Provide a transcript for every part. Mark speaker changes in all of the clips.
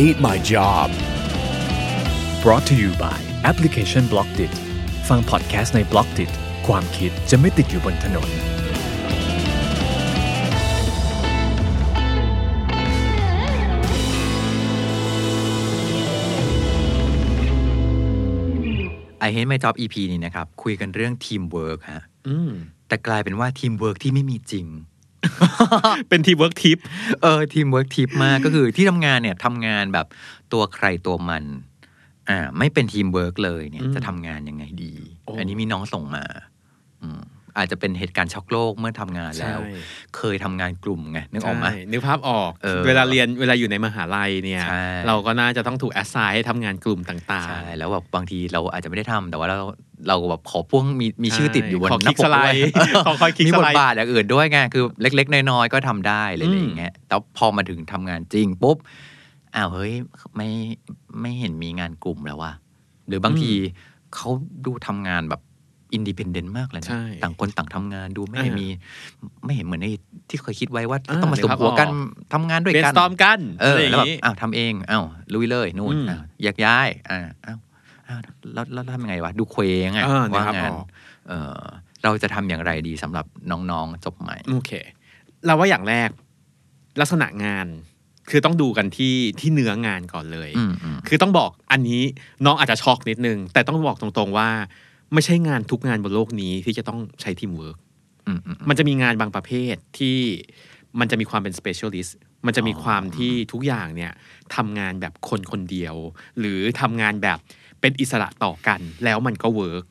Speaker 1: hate my job.
Speaker 2: brought to you by Application Blockdit ฟังพอดแคสต์ใน Blockdit ความคิดจะไม่ติดอยู่บนถนน
Speaker 3: I Hate My Job EP นี้นะครับ คุยกันเรื่องทีมเวิร์กฮะ
Speaker 4: อืม
Speaker 3: แต่กลายเป็นว่าทีมเวิร์กที่ไม่มีจริง
Speaker 4: เป็นทีมเวิร์กทิพย์
Speaker 3: เออทีมเวิร์กทิพย์มากก็คือที่ทำงานเนี่ยทำงานแบบตัวใครตัวมัน อ่า ไม่เป็นทีมเวิร์กเลยเนี่ย
Speaker 4: อืม
Speaker 3: จะทำงานยังไงดี
Speaker 4: โอ้
Speaker 3: อันนี้มีน้องส่งมา อืม อาจจะเป็นเหตุการณ์ช็อกโลกเมื่อทำงานแล้ว
Speaker 4: ใช่
Speaker 3: เคยทำงานกลุ่มไงนึกออกไหม
Speaker 4: ใช่นึกภาพออก
Speaker 3: เออ
Speaker 4: เวลาเรียนเวลาอยู่ในมหาลัยเนี่ย
Speaker 3: ใช่
Speaker 4: เราก็น่าจะต้องถูก assign ให้ทำงานกลุ่มต่าง
Speaker 3: ใช่แล้วแบบบางทีเราอาจจะไม่ได้ทำแต่ว่าเราเราแบบขอพ่วงมีมีชื่อติดอยู่บน
Speaker 4: ขอ
Speaker 3: ห
Speaker 4: คลิ
Speaker 3: น้ากปก
Speaker 4: สไล
Speaker 3: ด้วย
Speaker 4: ด์ขอคอยคลิก
Speaker 3: มี
Speaker 4: ส
Speaker 3: บ
Speaker 4: ไล
Speaker 3: ท
Speaker 4: ด์
Speaker 3: บาทอย่างอื่นด้วยไงคือเล็ก ๆ น้อยๆก็ทำได้อะไรอย่างเงี้ยแต่พอมาถึงทำงานจริงปุ๊บอ้าวเฮ้ยไม่ไม่เห็นมีงานกลุ่มแล้วว่ะหรือบางทีเขาดูทำงานแบบ อินดิเพนเดนต์มากเลย
Speaker 4: ใช่
Speaker 3: นะ ต่างคนต่างทำงานดูไม่
Speaker 4: อ่า
Speaker 3: มี ไม่เห็นเหมือนในที่เคยคิดไว้ว่า
Speaker 4: อ่า
Speaker 3: ต้องมาสม
Speaker 4: นึกภาพ
Speaker 3: หัวกัน
Speaker 4: ออก
Speaker 3: ทำงานด้วย
Speaker 4: เบน
Speaker 3: กัน
Speaker 4: สตอมกัน
Speaker 3: เออ
Speaker 4: อะไรอย่า
Speaker 3: แล้ว
Speaker 4: ง
Speaker 3: แบบ
Speaker 4: นี้
Speaker 3: อ้าวทำเองอ้าวลุยเลยนู่น
Speaker 4: อืม
Speaker 3: อ้าวแยกย้ายอ่าอ้าวอ้าวแล้วแล้วแล้วทำยังไงวะ ดูเคว้งอะ
Speaker 4: เออนึก
Speaker 3: ว่างานเออเราจะทำอย่างไรดีสำหรับน้องๆจบใหม่
Speaker 4: โอเค เราว่าอย่างแรก ลักษณะงานคือต้องดูกันที่ที่เนื้องานก่อนเลย
Speaker 3: อืมอืม
Speaker 4: คือต้องบอกอันนี้น้องอาจจะช็อกนิดนึง แต่ต้องบอกตรงๆว่า ไม่ใช่งานทุกงานบนโลกนี้ที่จะต้องใช้ทีมเวิร์ก
Speaker 3: อืมอืม
Speaker 4: มันจะมีงานบางประเภทที่มันจะมีความเป็น specialist มันจะมีความที่ทุกอย่างเนี่ยทำงานแบบคนคนเดียว หรือทำงานแบบเป็นอิสระต่อกัน แล้วมันก็เวิร์ก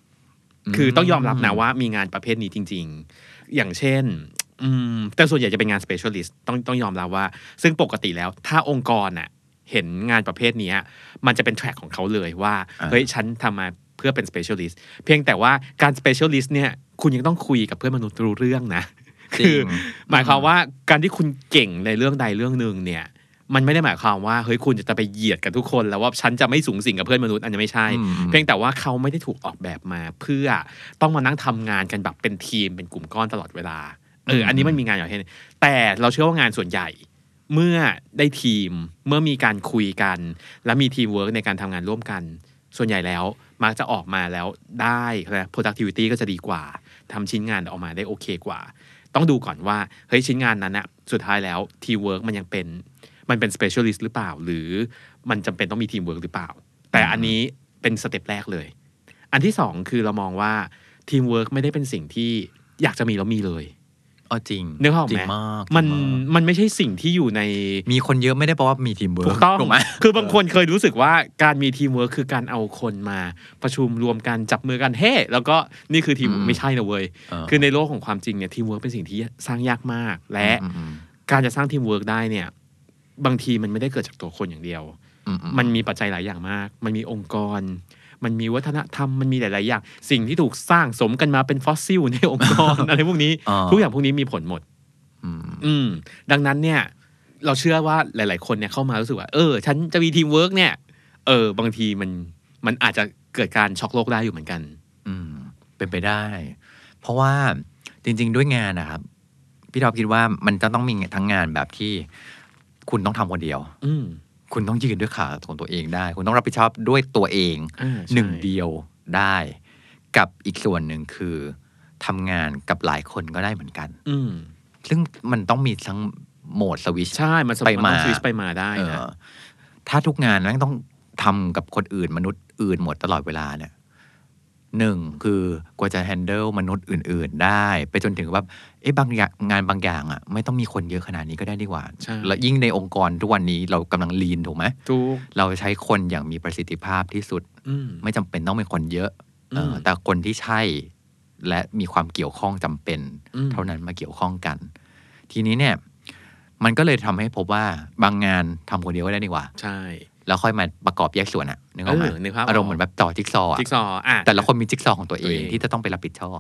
Speaker 4: คือต้องยอมรับนะว่ามีงานประเภทนี้จริง ๆ อย่างเช่นอืมแต่ส่วนใหญ่จะเป็นงาน specialist ต้องต้องยอมรับว่า ซึ่งปกติแล้วถ้าองค์กรน่ะเห็นงานประเภทเนี้ยมันจะเป็นแทร็กของเขาเลยว่า
Speaker 3: อ่า
Speaker 4: เฮ้ยฉันทำมา เพื่อเป็น specialist เพียงแต่ว่าการ specialist เนี่ยคุณยังต้องคุยกับเพื่อนมนุษย์รู้เรื่องนะ
Speaker 3: จริง
Speaker 4: คือหมายความว่าการที่คุณเก่งในเรื่องใดเรื่องหนึ่งเนี่ยมันไม่ได้หมายความว่าเฮ้ยคุณจะไปเหยียดกับทุกคน แล้วว่าฉันจะไม่สุงสิงกับเพื่อนมนุษย์อันนี้ไม่ใช่
Speaker 3: อืม
Speaker 4: เพียงแต่ว่าเขาไม่ได้ถูกออกแบบมา เพื่อต้องมานั่งทำงานกันแบบเป็นทีมเป็นกลุ่มก้อนตลอดเวลาเอออันนี้มันมีงานอย่างเช่นแต่เราเชื่อว่างานส่วนใหญ่ เมื่อได้ทีมเมื่อมีการคุยกัน และมีทีมเวิร์กในการทำงานร่วมกัน ส่วนใหญ่แล้วมักจะออกมาแล้วได้นะ productivity ก็จะดีกว่าทำชิ้นงานออกมาได้โอเคกว่า ต้องดูก่อนว่าเฮ้ยชิ้นงานนั้นอะสุดท้ายแล้วทีมเวิร์กมันยังเป็นมันเป็น specialist หรือเปล่า หรือมันจำเป็นต้องมีทีมเวิร์กหรือเปล่า แต่อันนี้เป็นสเต็ปแรกเลย อันที่สองคือเรามองว่าทีมเวิร์กไม่ได้เป็นสิ่งที่อยากจะมีแล้วมีเลย
Speaker 3: อ๋อจริง
Speaker 4: นึกภาพออก
Speaker 3: จริง
Speaker 4: ไหม จริ
Speaker 3: งมาก
Speaker 4: มัน
Speaker 3: จริงมาก
Speaker 4: มันไม่ใช่สิ่งที่อยู่ใน
Speaker 3: มีคนเยอะไม่ได้แปลว่ามีทีมเวิร์ก
Speaker 4: ถูกต้อง
Speaker 3: ถูกไหม
Speaker 4: คือบางคนเคยรู้สึกว่าการมีทีมเวิร์คคือการเอาคนมาประชุมรวมกันจับมือกันเฮ้แล้วก็นี่คือทีม
Speaker 3: อืม
Speaker 4: ไม่ใช่นะเว้ย
Speaker 3: เออ
Speaker 4: คือในโลกของความจริงเนี่ยทีมเวิร์คเป็นสิ่งที่สร้างยากมาก และ
Speaker 3: อืมอืม
Speaker 4: การจะสร้างทีมเวิร์คได้เนี่ย บางทีมันไม่ได้เกิดจากตัวคนอย่างเดียว
Speaker 3: อืมอืม
Speaker 4: มันมีปัจจัยหลายอย่างมาก มันมีองค์กร มันมีวัฒนธรรมมันมีหลาย ๆ อย่าง สิ่งที่ถูกสร้างสมกันมาเป็นฟอสซิลในองค์กรอะไรพวกนี้
Speaker 3: อ่า
Speaker 4: ทุกอย่างพวกนี้มีผลหมด
Speaker 3: อืม
Speaker 4: อืม ดังนั้นเนี่ย เราเชื่อว่าหลาย ๆ คนเนี่ยเข้ามารู้สึกว่า เออ ฉันจะมีทีมเวิร์กเนี่ย เออ บางทีมันมันอาจจะเกิดการช็อกโลกได้อยู่เหมือนกัน
Speaker 3: อืม เป็นไปได้ เพราะว่าจริง ๆ ด้วยงานนะครับ พี่ท็อปคิดว่ามันจะต้องมีทั้งงานแบบที่คุณต้องทำคนเดียว
Speaker 4: อืม
Speaker 3: คุณต้องยืนด้วยขาของตัวเองได้ คุณต้องรับผิดชอบด้วยตัวเอง
Speaker 4: อ่าใช่
Speaker 3: หนึ่งเดียวได้ กับอีกส่วนหนึ่งคือทำงานกับหลายคนก็ได้เหมือนกัน
Speaker 4: อืม
Speaker 3: ซึ่งมันต้องมีทั้งโหมดสวิช
Speaker 4: ใช่ มันส
Speaker 3: ไป
Speaker 4: มารถ
Speaker 3: มา
Speaker 4: สวิตช์ไปมาได้
Speaker 3: เอ
Speaker 4: นะ
Speaker 3: อถ้าทุกงานแม่งต้องทำกับคนอื่นมนุษย์อื่นหมดตลอดเวลาเนี่ย หนึ่งคือกว่าจะแฮนเดิลมนุษย์อื่น ๆ ได้ ไปจนถึงว่าเอ๊ะบางอย่างงานบางอย่างอะไม่ต้องมีคนเยอะขนาดนี้ก็ได้ดีกว่า
Speaker 4: ใช่
Speaker 3: แล้วยิ่งในองค์กรทุกวันนี้เรากำลังลีนถูกไหม
Speaker 4: ทุก
Speaker 3: เราใช้คนอย่างมีประสิทธิภาพที่สุด
Speaker 4: อืม
Speaker 3: ไม่จำเป็นต้องเป็นคนเยอะเอออ
Speaker 4: ม
Speaker 3: แต่คนที่ใช่ และมีความเกี่ยวข้องจำเป็น
Speaker 4: อืม
Speaker 3: เท่านั้นมาเกี่ยวข้องกัน ทีนี้เนี่ย มันก็เลยทำให้พบว่าบางงานทำคนเดียวก็ได้ดีกว่า
Speaker 4: ใช่
Speaker 3: แล้วค่อยมาประกอบแยกส่วนอะ นึกออกไหม
Speaker 4: เออนึกภาพออก
Speaker 3: อารมณ์เหมือนแบบต่อจิ๊กซอว์อะ
Speaker 4: จิ๊กซอว์อะ
Speaker 3: แต่ละคนมีจิ๊กซอว์ของตัวเอ
Speaker 4: ตัว
Speaker 3: ง
Speaker 4: เอง
Speaker 3: ที่จะต้องไปรับผิดชอบ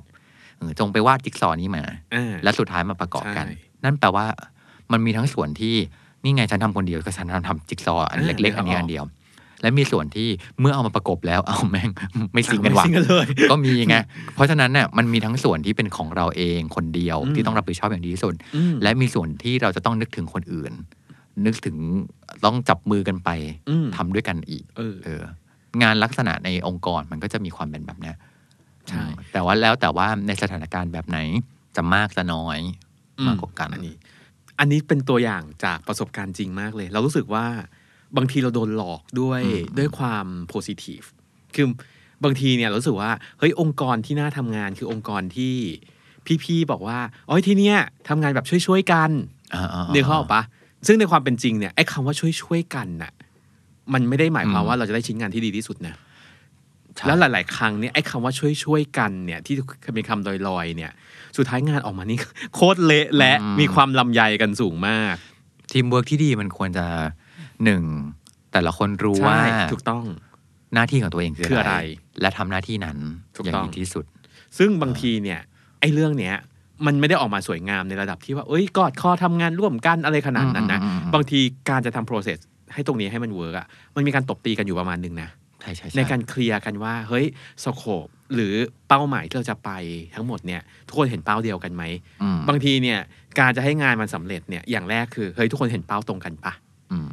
Speaker 3: เออจงไปวาดจิ๊กซอว์นี้มา
Speaker 4: อ่า
Speaker 3: แล้วสุดท้ายมาประกอบกัน
Speaker 4: ใช่
Speaker 3: นั่นแปลว่ามันมีทั้งส่วนที่นี่ไงฉันทำคนเดียวก็ฉันทำจิ๊กซอว์อัน
Speaker 4: อ่า
Speaker 3: เล็ก ๆ อันนี้
Speaker 4: นึกออก
Speaker 3: อันเดียว และมีส่วนที่เมื่อเอามาประกบแล้วเอาแม่งไม่ซิงกัน
Speaker 4: ไม่
Speaker 3: ว่ะ
Speaker 4: ซิงกันเลย
Speaker 3: ก็มีไงเพราะฉะนั้นเนี่ยมันมีทั้งส่วนที่เป็นของเราเองคนเดียว
Speaker 4: อืม
Speaker 3: ที่ต้องรับผิดชอบอย่างดีที่สุด
Speaker 4: อืม
Speaker 3: และมีส่วนที่เราจะต้องนึกถึงคนอื่น นึกถึงต้องจับมือกันไป
Speaker 4: อืม
Speaker 3: ทำด้วยกันอีก
Speaker 4: เออ
Speaker 3: เออ งานลักษณะในองค์กรมันก็จะมีความเป็นแบบเนี้ย
Speaker 4: ใช่
Speaker 3: อืมแต่ว่าแล้วแต่ว่าในสถานการณ์แบบไหนจะมากจะน้อยมากกว่ากัน
Speaker 4: อันนี้ อันนี้เป็นตัวอย่างจากประสบการณ์จริงมากเลย เรารู้สึกว่าบางทีเราโดนหลอกด้วย
Speaker 3: อืม
Speaker 4: ด้วยความโพซิทีฟคือบางทีเนี่ยเรารู้สึกว่าเฮ้ยองค์กรที่น่าทำงานคือองค์กรที่พี่ๆบอกว่าโอ้ยที่เนี้ยทำงานแบบช่วยๆกัน
Speaker 3: อ่าๆๆ
Speaker 4: เนื้อเข้าออกปะ ซึ่งในความเป็นจริงเนี่ยไอ้คำว่าช่วยๆกันน่ะมันไม่ได้หมายความ
Speaker 3: อืม
Speaker 4: ว่าเราจะได้ชิ้นงานที่ดีที่สุดนะ
Speaker 3: ใช่
Speaker 4: แล้วหลาย ๆ ครั้งเนี่ยไอ้คำว่าช่วยช่วยๆกันเนี่ยที่เป็นคำลอยๆเนี่ย สุดท้ายงานออกมานี่โคตรเละและมีความลำใยกันสูงมาก
Speaker 3: ทีมเวิร์กที่ดีมันควรจะหนึ่งแต่ละคนรู้ว่า
Speaker 4: ใช่ถูกต้อง
Speaker 3: หน้าที่ของตัวเองคือ
Speaker 4: คือ
Speaker 3: อะ
Speaker 4: อะไร
Speaker 3: และทำหน้าที่นั้น
Speaker 4: ถูกต้
Speaker 3: องอย่างดีที่สุด
Speaker 4: ซึ่งบางทีเนี่ยไอ้เรื่องเนี้ย มันไม่ได้ออกมาสวยงามในระดับที่ว่าเอ้ยกอดคอทำงานร่วมกันอะไรขนาดนั้นนะ
Speaker 3: อืมอืมอืม
Speaker 4: บางทีการจะทำ process ให้ตรงนี้ให้มันเวิร์กอะมันมีการตบตีกันอยู่ประมาณหนึ่งนะ
Speaker 3: ใช่ใช่
Speaker 4: ในการเคลียร์กันว่าเฮ้ย scope หรือเป้าหมายที่เราจะไปทั้งหมดเนี่ยทุกคนเห็นเป้าเดียวกันไหม
Speaker 3: อืม
Speaker 4: บางทีเนี่ยการจะให้งานมันสำเร็จเนี่ยอย่างแรกคือเฮ้ยทุกคนเห็นเป้าตรงกันปะ
Speaker 3: อืม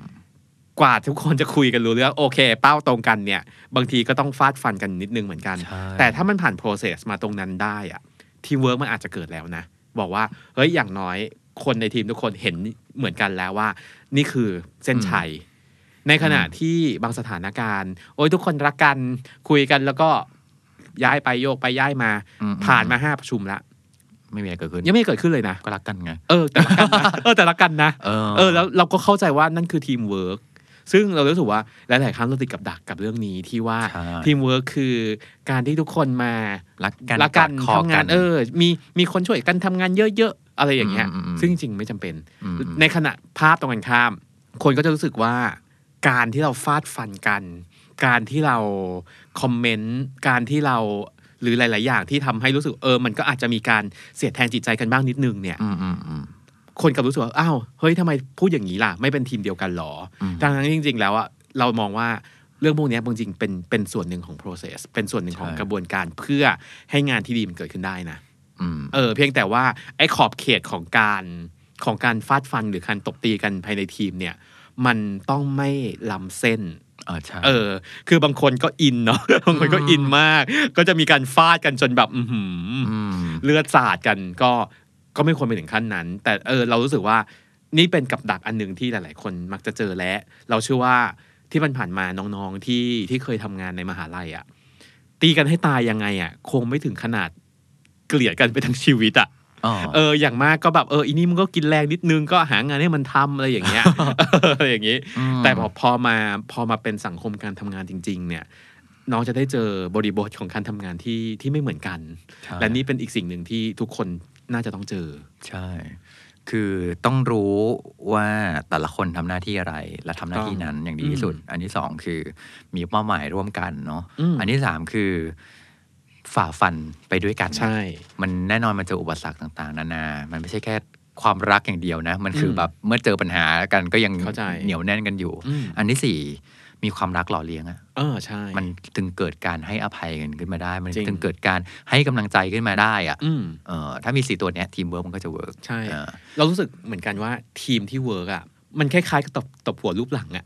Speaker 4: กว่าทุกคนจะคุยกันรู้เรื่องโอเค เป้าตรงกันเนี่ย บางทีก็ต้องฟาดฟันกันนิดนึงเหมือนกัน
Speaker 3: ใช่
Speaker 4: แต่ถ้ามันผ่าน process มาตรงนั้นได้อะ ทีมเวิร์กมันอาจจะเกิดแล้วนะ บอกว่าเฮ้ยอย่างน้อยคนในทีมทุกคนเห็นเหมือนกันแล้วว่า นี่คือเส้นชัย ในขณะที่บางสถานการณ์ โอ้ยทุกคนรักกันคุยกันแล้วก็ย้ายไปโยกไปย้ายมา
Speaker 3: อืม
Speaker 4: ผ่านมาห้าประชุมแล้ว
Speaker 3: ไม่มีอะไรเกิดขึ้น
Speaker 4: ยังไม่เกิดขึ้นเลยนะ
Speaker 3: ก็รักกันไง
Speaker 4: เออแต่รักกันนะเออแต่รักกันนะ
Speaker 3: เออ
Speaker 4: เออแล้วเราก็เข้าใจว่านั่นคือทีมเวิร์ก ซึ่งเรารู้สึกว่าหลาย ๆ ครั้งเราติดกับดักกับเรื่องนี้ที่ว่า
Speaker 3: ใช่
Speaker 4: ทีมเวิร์กคือการที่ทุกคนมา
Speaker 3: รักกัน
Speaker 4: รักกันก
Speaker 3: อดคอ
Speaker 4: ทำงานเออ มีมีคนช่วยกันทำงานเยอะ ๆ อะไรอย่างเงี้ย
Speaker 3: อืมอืมอืม
Speaker 4: ซึ่งจริงๆไม่จำเป็น
Speaker 3: อืมอืม
Speaker 4: ในขณะภาพตรงกันข้าม คนก็จะรู้สึกว่าการที่เราฟาดฟันกัน การที่เราคอมเมนต์การที่เราหรือหลาย ๆ อย่างที่ทำให้รู้สึกเออ มันก็อาจจะมีการเสียดแทงจิตใจกันบ้างนิดนึงเนี่ย
Speaker 3: อืมอืมอืม
Speaker 4: คนกลับรู้สึกว่าอ้าวเฮ้ยทำไมพูดอย่างนี้ล่ะ ไม่เป็นทีมเดียวกันหรอ
Speaker 3: อืม
Speaker 4: ดังนั้นจริง ๆ แล้วอะเรามองว่าเรื่องพวกเนี้ยจริงๆเป็นเป็นส่วนหนึ่งของ process เป็นส่วนหนึ่งของ
Speaker 3: ใช่
Speaker 4: กระบวนการเพื่อให้งานที่ดีมันเกิดขึ้นได้นะ
Speaker 3: อืม
Speaker 4: เออ เพียงแต่ว่าไอ้ขอบเขตของการของการฟาดฟันหรือการตบตีกันภายในทีมเนี่ย มันต้องไม่ล้ำเส้น
Speaker 3: เออใช่
Speaker 4: เออคือบางคนก็อินเนาะบางคนก็อินมาก ก็จะมีการฟาดกันจนแบบอือหือ
Speaker 3: อืม
Speaker 4: เลือดสาดกันก็ ก็ไม่ควรไปถึงขั้นนั้น แต่เออเรารู้สึกว่านี่เป็นกับดักอันหนึ่งที่หลาย ๆ คนมักจะเจอและ เราเชื่อว่าที่มันผ่านมาน้องๆที่ที่เคยทำงานในมหาลัยอะ่ะตีกันให้ตายยังไงอะ่ะ คงไม่ถึงขนาดเกลียดกันไปทั้งชีวิตอะ่ะ
Speaker 3: อ๋อ
Speaker 4: เอออย่างมากก็แบบเอออีนี่มึงก็กินแรงนิดนึงก็หางานให้มันทำอะไรอย่างเงี้ยอะไรอย่างงี้
Speaker 3: ม
Speaker 4: แต่พอพอมาพอมาเป็นสังคมการทำงานจริง ๆ เนี่ย น้องจะได้เจอบริบทของการทำงานที่ที่ไม่เหมือนกัน
Speaker 3: ใช่
Speaker 4: และนี่เป็นอีกสิ่งหนึ่งที่ทุกคน น่าจะต้องเจอ
Speaker 3: ใช่ คือต้องรู้ว่าแต่ละคนทำหน้าที่อะไร และทำหน้าที่นั้นอย่างดีที่สุด อันที่สองคือมีเป้าหมายร่วมกันเนาะ
Speaker 4: อืม
Speaker 3: อันที่สามคือฝ่าฟันไปด้วยกัน
Speaker 4: ใช่
Speaker 3: มันแน่นอนมันเจออุปสรรคต่างๆ นานา มันไม่ใช่แค่ความรักอย่างเดียวนะ มันคืออื
Speaker 4: ม
Speaker 3: แบบเมื่อเจอปัญหากันก็ยัง
Speaker 4: เข้าใจ
Speaker 3: เหนียวแน่นกันอยู่
Speaker 4: อืม
Speaker 3: อันที่สี่ มีความรักหล่อเลี้ยงอะ
Speaker 4: เออใช่
Speaker 3: มันถึงเกิดการให้อภัยกันขึ้นมาได้ มัน
Speaker 4: จริง
Speaker 3: ถึงเกิดการให้กำลังใจขึ้นมาได้อะ
Speaker 4: อืม
Speaker 3: เออถ้ามีสี่ตัวเนี้ยทีมเวิร์กมันก็จะเวิร์ก
Speaker 4: ใช่
Speaker 3: เออ
Speaker 4: เรารู้สึกเหมือนกันว่าทีมที่เวิร์กอะมันคล้ายๆกับตบตบหัวลูบหลังอะ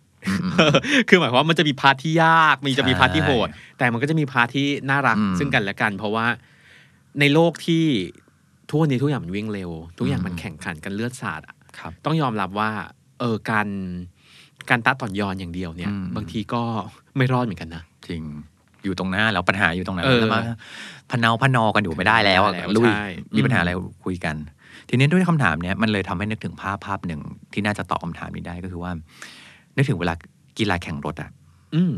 Speaker 4: คือหมายความว่ามันจะมี part ที่ยาก มีจะมี part ที่โหด แต่มันก็จะมี part ที่น่ารัก
Speaker 3: อืม
Speaker 4: ซึ่งกันและกัน เพราะว่าในโลกที่ทุกวันนี้ทุกอย่างมันวิ่งเร็ว ทุกอย่างมัน
Speaker 3: อืม
Speaker 4: แข่งขันกันเลือดสาดอะ
Speaker 3: ครับ
Speaker 4: ต้องยอมรับว่า เออการ การตัดต่อนยอนอย่างเดียวเนี่ย
Speaker 3: อืม
Speaker 4: บางทีก็ไม่รอดเหมือนกันนะ
Speaker 3: จริงอยู่ตรงหน้าแล้วปัญหาอยู่ตรงนั้น
Speaker 4: เออ
Speaker 3: แล้วมาพะเน้าพะนอกันอยู่ไม่ได้แล้วอะ
Speaker 4: ไม่ได้แล้ว
Speaker 3: ลุย
Speaker 4: ใช่
Speaker 3: มีปัญหา
Speaker 4: อืม
Speaker 3: อะไรคุยกัน ทีนี้ด้วยคำถามเนี้ยมันเลยทำให้นึกถึงภาพภาพหนึ่งที่น่าจะตอบคำถามนี้ได้ก็คือว่า นึกถึงเวลากีฬาแข่งรถอะ
Speaker 4: อืม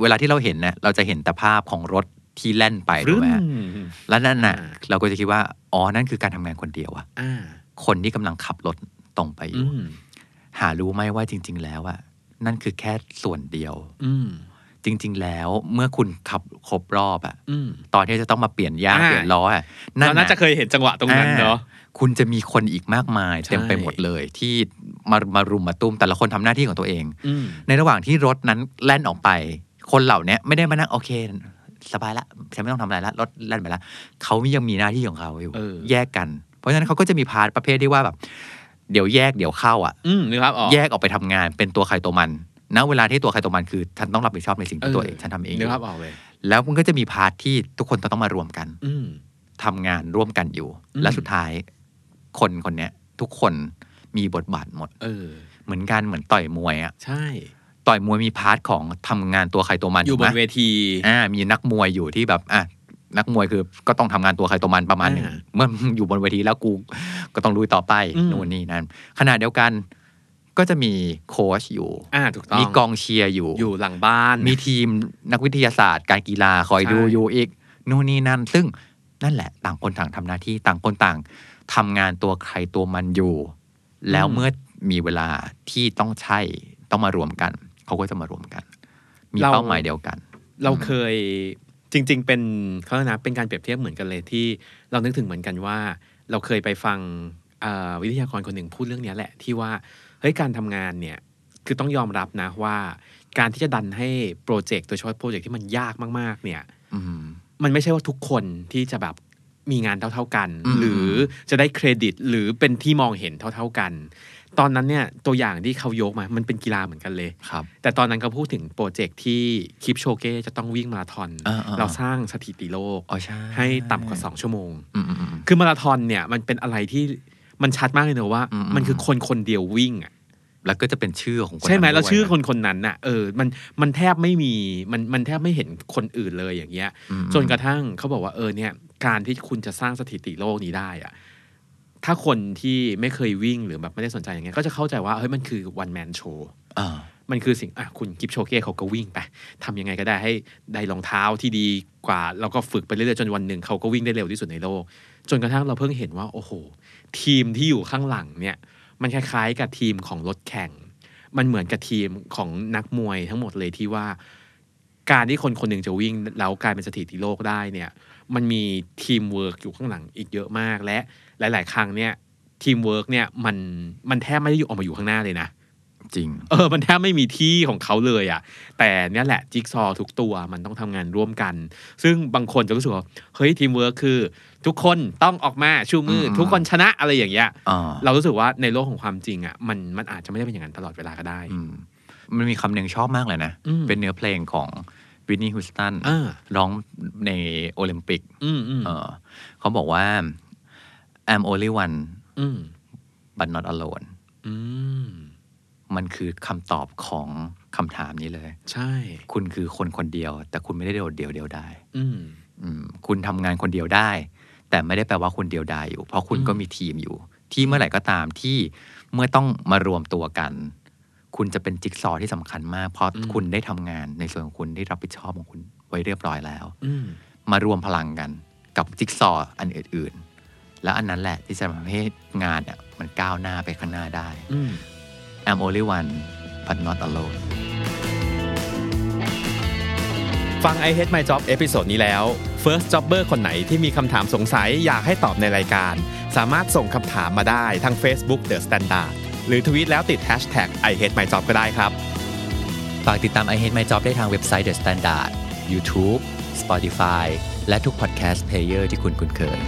Speaker 3: เวลาที่เราเห็นเนี่ยเราจะเห็นแต่ภาพของรถที่แล่นไปถูกไหมฮะ
Speaker 4: อืม
Speaker 3: แล้วนั่นน่ะ
Speaker 4: อ่า
Speaker 3: เราก็จะคิดว่า อ๋อ นั่นคือการทำงานคนเดียวอะ
Speaker 4: อ่า
Speaker 3: คนที่กำลังขับรถตรงไปอ
Speaker 4: อื
Speaker 3: ยู่
Speaker 4: ม
Speaker 3: หารู้ไหมว่าจริง ๆ แล้วอะนั่นคือแค่ส่วนเดียว
Speaker 4: อืม
Speaker 3: จริง ๆ แล้วเมื่อคุณขับครบรอบอะ
Speaker 4: อืม
Speaker 3: ตอนที่จะต้องมาเปลี่ยนยาง
Speaker 4: อ่า
Speaker 3: เปลี่ยนล้ออะ
Speaker 4: เราน่าจะเคยเห็นจังหวะตรงนั้นเนาะ
Speaker 3: อ่คุณจะมีคนอีกมากมาย
Speaker 4: ใช่
Speaker 3: เต็มไปหมดเลย ที่มามารุมมาตุ้มแต่ละคนทำหน้าที่ของตัวเอง
Speaker 4: อืม
Speaker 3: ในระหว่างที่รถนั้นแล่นออกไป คนเหล่าเนี้ยไม่ได้มานั่งโอเค สบายละฉันไม่ต้องทำอะไรละรถแล่นไปละเขายังมีหน้าที่ของเขาอยู่
Speaker 4: เออ
Speaker 3: แยกกัน เพราะฉะนั้นเขาก็จะมีพาร์ทประเภทที่ว่าแบบ เดี๋ยวแยกเดี๋ยวเข้าอะ
Speaker 4: อืมนึกภาพออก
Speaker 3: แยกออกไปทำงานเป็นตัวใครตัวมันณเวลาที่ตัวใครตัวมันคือฉันต้องรับผิดชอบในสิ่งที่ตัวเองฉันทำเองอยู่
Speaker 4: นึกภาพออกเลย
Speaker 3: แล้วมันก็จะมี part ที่ทุกคนต้องมารวมกัน
Speaker 4: อืม
Speaker 3: ทำงานร่วมกันอยู่
Speaker 4: อืม
Speaker 3: และสุดท้าย คนคนเนี้ยทุกคนมีบทบาทหมด
Speaker 4: เออ
Speaker 3: เหมือนกันเหมือนต่อยมวยอะ
Speaker 4: ใช่
Speaker 3: ต่อยมวยมี part ของทำงานตัวใครตัวมัน
Speaker 4: อยู่บนเวที
Speaker 3: ถูกไหม อ่า มีนักมวยอยู่ที่แบบ อะ นักมวยคือก็ต้องทำงานตัวใครตัวมันประมาณหนึ่ง
Speaker 4: อ่า
Speaker 3: เมื่อมึงอยู่บนเวทีแล้วกูก็ต้องลุยต่อไป
Speaker 4: อืม
Speaker 3: นู่นนี่นั่นขณะเดียวกันก็จะมีโค้ชอยู่
Speaker 4: อ่าถูกต้อง
Speaker 3: มีกองเชียร์อยู่
Speaker 4: อยู่หลังบ้าน
Speaker 3: มีทีมนักวิทยาศาสตร์ การกีฬาคอยดู
Speaker 4: ใช่
Speaker 3: อยู่อีก นู่นนี่นั่น ซึ่งนั่นแหละ ต่างคนต่างทำหน้าที่ต่างคนต่างทำงานตัวใครตัวมันอยู่ แล้วเมื่อมีเวลาที่ต้องใช่ต้องมารวมกัน เขาก็จะมารวมกัน มีเป้าหมายเดียวกัน
Speaker 4: เราเคย จริง ๆ เป็นเขาเรียกนะเป็นการเปรียบเทียบเหมือนกันเลยที่เรานึกถึงเหมือนกันว่า เราเคยไปฟังอ่าวิทยากรคนหนึ่งพูดเรื่องเนี้ยแหละ ที่ว่าเฮ้ยการทำงานเนี่ยคือต้องยอมรับนะว่า การที่จะดันให้โปรเจกต์โดยเฉพาะโปรเจกต์ที่มันยากมากๆ เนี่ย
Speaker 3: อืม
Speaker 4: มันไม่ใช่ว่าทุกคนที่จะแบบ มีงานเท่า ๆกัน
Speaker 3: อืม
Speaker 4: หรือจะได้เครดิตหรือเป็นที่มองเห็นเท่า ๆกัน ตอนนั้นเนี่ยตัวอย่างที่เขายกมามันเป็นกีฬาเหมือนกันเลย
Speaker 3: ครับ
Speaker 4: แต่ตอนนั้นเขาพูดถึงโปรเจกต์ที่คลิปโชเก้จะต้องวิ่งมาราธอน
Speaker 3: อ่าๆ
Speaker 4: แล้วสร้างสถิติโลก
Speaker 3: อ๋อใช่
Speaker 4: ให้ต่ำกว่า 2 ชั่วโมง
Speaker 3: อืมอืมอืม
Speaker 4: คือมาราธอนเนี่ยมันเป็นอะไรที่มันชัดมากเลยนะว่า
Speaker 3: อืม
Speaker 4: มันคือคนคนเดียววิ่งอะ
Speaker 3: แล้วก็จะเป็นชื่อของคน
Speaker 4: ใช่ไหม
Speaker 3: นั้น
Speaker 4: แล้ว
Speaker 3: ด้วย
Speaker 4: ชื่อคนคนนั้นน่ะเออมันมันแทบไม่มีมันมันแทบไม่เห็นคนอื่นเลยอย่างเงี้ย
Speaker 3: อืม
Speaker 4: จนกระทั่งเขาบอกว่าเออเนี่ย การที่คุณจะสร้างสถิติโลกนี้ได้อะถ้าคนที่ไม่เคยวิ่งหรือแบบไม่ได้สนใจอย่างเงี้ยก็จะเข้าใจว่าเฮ้ยมันคือวันแมนโชว์
Speaker 3: อ่า
Speaker 4: มันคือสิ่งอะคุณกิฟโชเก้เขาก็วิ่งไปทำยังไงก็ได้ให้ได้รองเท้าที่ดีกว่า แล้วก็ฝึกไปเรื่อยๆจนวันหนึ่งเขาก็วิ่งได้เร็วที่สุดในโลก จนกระทั่งเราเพิ่งเห็นว่า โอ้โห ทีมที่อยู่ข้างหลังเนี่ย มันคล้ายๆกับทีมของรถแข่ง มันเหมือนกับทีมของนักมวยทั้งหมดเลยที่ว่า การที่คนคนหนึ่งจะวิ่งแล้วกลายเป็นสถิติโลกได้เนี่ย มันมีทีมเวิร์กอยู่ข้างหลังอีกเยอะมาก และหลาย ๆ ครั้งเนี่ยทีมเวิร์กเนี่ยมันมันแทบไม่ได้อยู่ออกมาอยู่ข้างหน้าเลยนะ
Speaker 3: จริง
Speaker 4: เออ มันแทบไม่มีที่ของเขาเลยอะ่ะ แต่เนี่ยแหละจิ๊กซอว์ทุกตัวมันต้องทำงานร่วมกัน ซึ่งบางคนจะรู้สึกว่าเฮ้ยทีมเวิร์คคือ ทุกคนต้องออกมาชูมืออื
Speaker 3: ม
Speaker 4: ทุกคนชนะอะไรอย่างเงี้ย
Speaker 3: อ่า
Speaker 4: เรารู้สึกว่าในโลกของความจริงอะ่ะมันมันอาจจะไม่ได้เป็นอย่างนั้นตลอดเวลาก็ได้
Speaker 3: อื มมันมีคำหนึ่งชอบมากเลยนะ
Speaker 4: อืม
Speaker 3: เป็นเนื้อเพลงของวิทนีย์ ฮูสตัน
Speaker 4: อ่า
Speaker 3: ร้องในโอลิมปิก
Speaker 4: อืมอืม
Speaker 3: เออเขาบอกว่า I'm only one
Speaker 4: อืม
Speaker 3: but not alone
Speaker 4: อืม
Speaker 3: มันคือคำตอบของคำถามนี้เลย
Speaker 4: ใช่
Speaker 3: คุณคือคนคนเดียว แต่คุณไม่ได้โดดเดี่ยวเดียวได้
Speaker 4: อืม
Speaker 3: อืมคุณทำงานคนเดียวได้ แต่ไม่ได้แปลว่าคุณเดียวดายอยู่ เพราะคุณ
Speaker 4: อืม
Speaker 3: ก็มีทีมอยู่ ที่เมื่อไหร่ก็ตามที่เมื่อต้องมารวมตัวกัน คุณจะเป็นจิ๊กซอว์ที่สำคัญมาก เพราะคุณได้ทำงานในส่วนของคุณที่รับผิดชอบของคุณไว้เรียบร้อยแล้ว
Speaker 4: อืม
Speaker 3: มารวมพลังกันกับจิ๊กซอว์อันอื่น ๆ แล้วอันนั้นแหละที่จะทำให้งานเนี่ยมันก้าวหน้าไปข้างหน้าได้
Speaker 4: อืม
Speaker 3: I'm only one but not alone
Speaker 4: ฟัง I Hate My Job episode นี้แล้ว First Jobber คนไหนที่มีคำถามสงสัยอยากให้ตอบในรายการ สามารถส่งคำถามมาได้ทาง Facebook The Standard หรือทวีตแล้วติด Hashtag I Hate My Job ก็ได้ครับ
Speaker 3: ฝากติดตาม I Hate My Job ได้ทางเว็บไซต์ The Standard YouTube Spotify และทุก podcast player ที่คุณคุ้นเคย